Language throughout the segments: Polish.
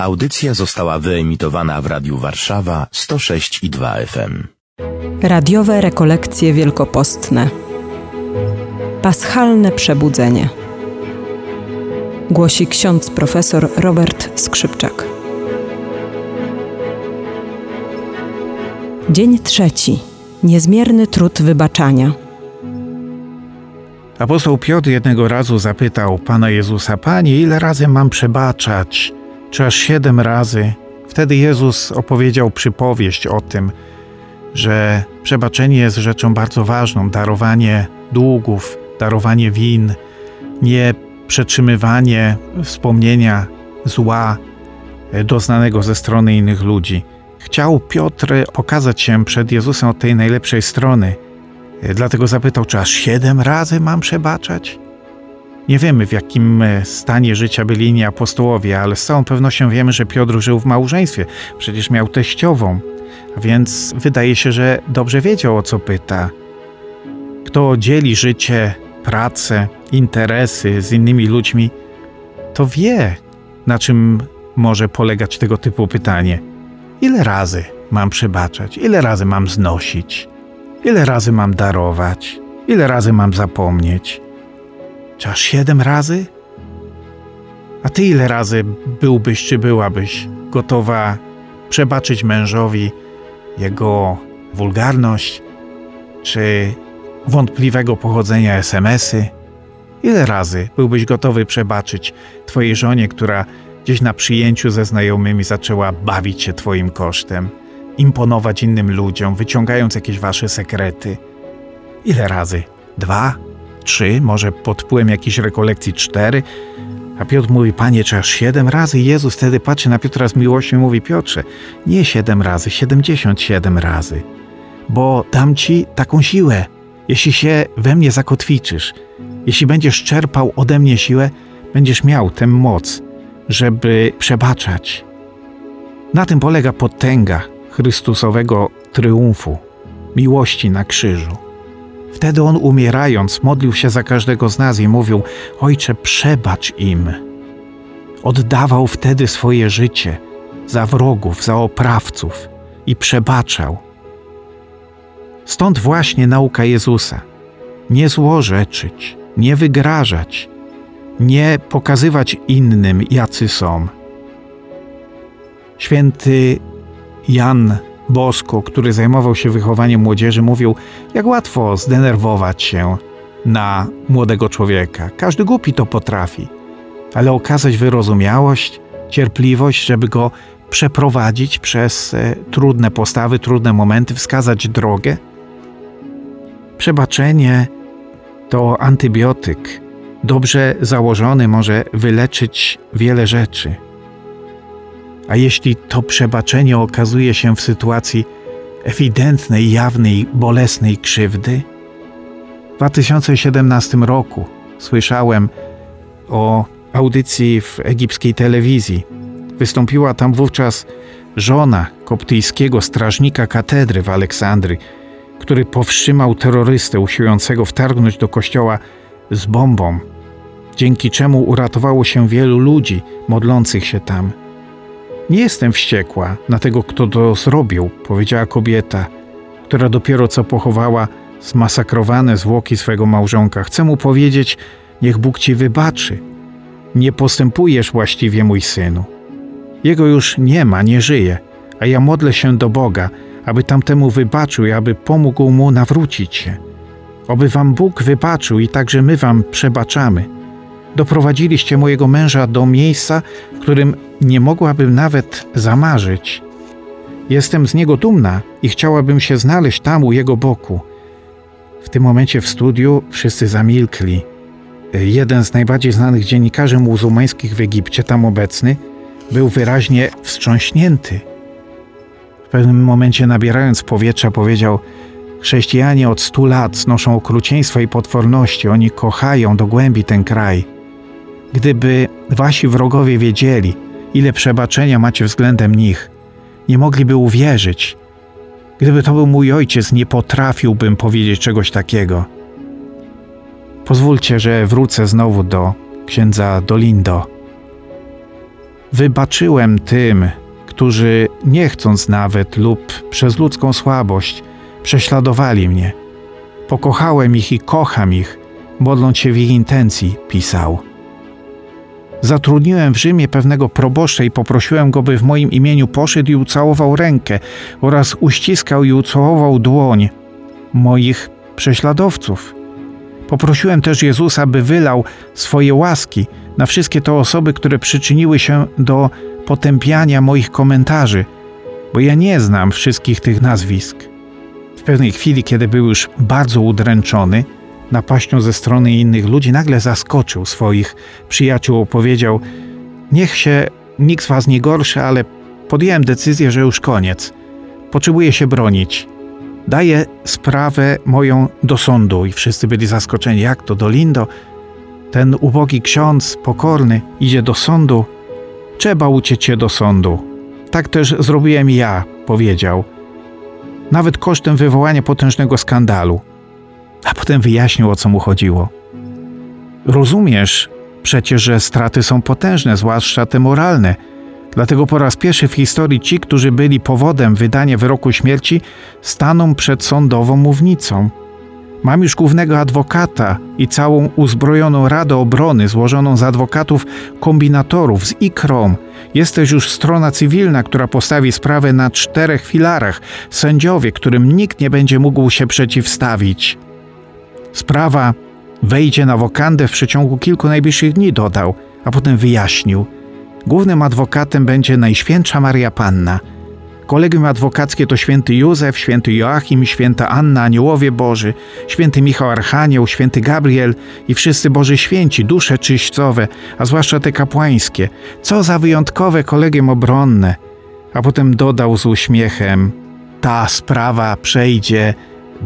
Audycja została wyemitowana w Radiu Warszawa 106 i 2 FM. Radiowe rekolekcje wielkopostne. Paschalne przebudzenie. Głosi ksiądz profesor Robert Skrzypczak. Dzień trzeci. Niezmierny trud wybaczania. Apostoł Piotr jednego razu zapytał Pana Jezusa: Panie, ile razy mam przebaczać? Czy aż siedem razy? Wtedy Jezus opowiedział przypowieść o tym, że przebaczenie jest rzeczą bardzo ważną, darowanie długów, darowanie win, nie przetrzymywanie wspomnienia zła doznanego ze strony innych ludzi. Chciał Piotr pokazać się przed Jezusem od tej najlepszej strony. Dlatego zapytał, czy aż siedem razy mam przebaczać? Nie wiemy, w jakim stanie życia byli inni apostołowie, ale z całą pewnością wiemy, że Piotr żył w małżeństwie. Przecież miał teściową, więc wydaje się, że dobrze wiedział, o co pyta. Kto dzieli życie, pracę, interesy z innymi ludźmi, to wie, na czym może polegać tego typu pytanie. Ile razy mam przebaczać? Ile razy mam znosić? Ile razy mam darować? Ile razy mam zapomnieć? Czy aż siedem razy? A ty ile razy byłbyś czy byłabyś gotowa przebaczyć mężowi jego wulgarność czy wątpliwego pochodzenia SMS-y? Ile razy byłbyś gotowy przebaczyć twojej żonie, która gdzieś na przyjęciu ze znajomymi zaczęła bawić się twoim kosztem, imponować innym ludziom, wyciągając jakieś wasze sekrety? Ile razy? Dwa? Trzy? Może pod wpływem jakiejś rekolekcji cztery? A Piotr mówi, panie, czy aż siedem razy? I Jezus wtedy patrzy na Piotra z miłością i mówi, Piotrze, nie siedem razy, siedemdziesiąt siedem razy, bo dam ci taką siłę, jeśli się we mnie zakotwiczysz, jeśli będziesz czerpał ode mnie siłę, będziesz miał tę moc, żeby przebaczać. Na tym polega potęga Chrystusowego triumfu, miłości na krzyżu. Wtedy on umierając modlił się za każdego z nas i mówił: Ojcze, przebacz im. Oddawał wtedy swoje życie za wrogów, za oprawców i przebaczał. Stąd właśnie nauka Jezusa: nie złorzeczyć, nie wygrażać, nie pokazywać innym, jacy są. Święty Jan Bosko, który zajmował się wychowaniem młodzieży, mówił, jak łatwo zdenerwować się na młodego człowieka. Każdy głupi to potrafi, ale okazać wyrozumiałość, cierpliwość, żeby go przeprowadzić przez e, trudne postawy, trudne momenty, wskazać drogę. Przebaczenie to antybiotyk. Dobrze założony może wyleczyć wiele rzeczy. A jeśli to przebaczenie okazuje się w sytuacji ewidentnej, jawnej, bolesnej krzywdy? W 2017 roku słyszałem o audycji w egipskiej telewizji. Wystąpiła tam wówczas żona koptyjskiego strażnika katedry w Aleksandrii, który powstrzymał terrorystę usiłującego wtargnąć do kościoła z bombą, dzięki czemu uratowało się wielu ludzi modlących się tam. Nie jestem wściekła na tego, kto to zrobił, powiedziała kobieta, która dopiero co pochowała zmasakrowane zwłoki swego małżonka. Chcę mu powiedzieć, niech Bóg ci wybaczy. Nie postępujesz właściwie, mój synu. Jego już nie ma, nie żyje, a ja modlę się do Boga, aby tamtemu wybaczył i aby pomógł mu nawrócić się. Oby wam Bóg wybaczył i także my wam przebaczamy. Doprowadziliście mojego męża do miejsca, w którym nie mogłabym nawet zamarzyć. Jestem z niego dumna i chciałabym się znaleźć tam u jego boku. W tym momencie w studiu wszyscy zamilkli. Jeden z najbardziej znanych dziennikarzy muzułmańskich w Egipcie, tam obecny, był wyraźnie wstrząśnięty. W pewnym momencie, nabierając powietrza, powiedział: Chrześcijanie od stu lat znoszą okrucieństwa i potworności, oni kochają do głębi ten kraj. Gdyby wasi wrogowie wiedzieli, ile przebaczenia macie względem nich, nie mogliby uwierzyć. Gdyby to był mój ojciec, nie potrafiłbym powiedzieć czegoś takiego. Pozwólcie, że wrócę znowu do księdza Dolindo. wybaczyłem tym, którzy nie chcąc nawet lub przez ludzką słabość prześladowali mnie. Pokochałem ich i kocham ich, modląc się w ich intencji, pisał. Zatrudniłem w Rzymie pewnego proboszcza i poprosiłem go, by w moim imieniu poszedł i ucałował rękę oraz uściskał i ucałował dłoń moich prześladowców. Poprosiłem też Jezusa, by wylał swoje łaski na wszystkie te osoby, które przyczyniły się do potępiania moich komentarzy, bo ja nie znam wszystkich tych nazwisk. W pewnej chwili, kiedy był już bardzo udręczony, napaścią ze strony innych ludzi, nagle zaskoczył swoich przyjaciół, powiedział: Niech się nikt z was nie gorszy, ale podjąłem decyzję, że już koniec. Potrzebuję się bronić. Daję sprawę moją do sądu. I wszyscy byli zaskoczeni. Jak to, Dolindo? Ten ubogi ksiądz, pokorny, idzie do sądu. Trzeba uciec się do sądu. Tak też zrobiłem ja, powiedział. Nawet kosztem wywołania potężnego skandalu a potem wyjaśnił, o co mu chodziło. Rozumiesz przecież, że straty są potężne, zwłaszcza te moralne. Dlatego po raz pierwszy w historii ci, którzy byli powodem wydania wyroku śmierci, staną przed sądową mównicą. Mam już głównego adwokata i całą uzbrojoną radę obrony złożoną z adwokatów kombinatorów, z ikrom. Jest też już strona cywilna, która postawi sprawę na czterech filarach, sędziowie, którym nikt nie będzie mógł się przeciwstawić. Sprawa wejdzie na wokandę w przeciągu kilku najbliższych dni, dodał, a potem wyjaśnił. Głównym adwokatem będzie Najświętsza Maria Panna. Kolegium adwokackie to święty Józef, święty Joachim, święta Anna, aniołowie Boży, święty Michał Archanioł, święty Gabriel i wszyscy Boży święci, dusze czyścowe, a zwłaszcza te kapłańskie. Co za wyjątkowe kolegium obronne. A potem dodał z uśmiechem: Ta sprawa przejdzie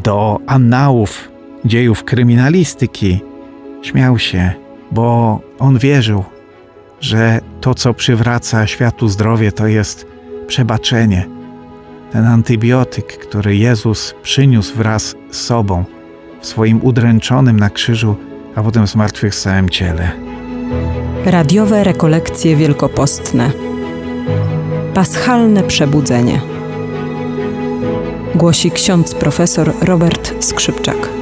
do annałów dziejów kryminalistyki. Śmiał się, bo on wierzył, że to, co przywraca światu zdrowie, to jest przebaczenie. Ten antybiotyk, który Jezus przyniósł wraz z sobą w swoim udręczonym na krzyżu, a potem zmartwychwstałym ciele. Radiowe rekolekcje wielkopostne. Paschalne przebudzenie. Głosi ksiądz profesor Robert Skrzypczak.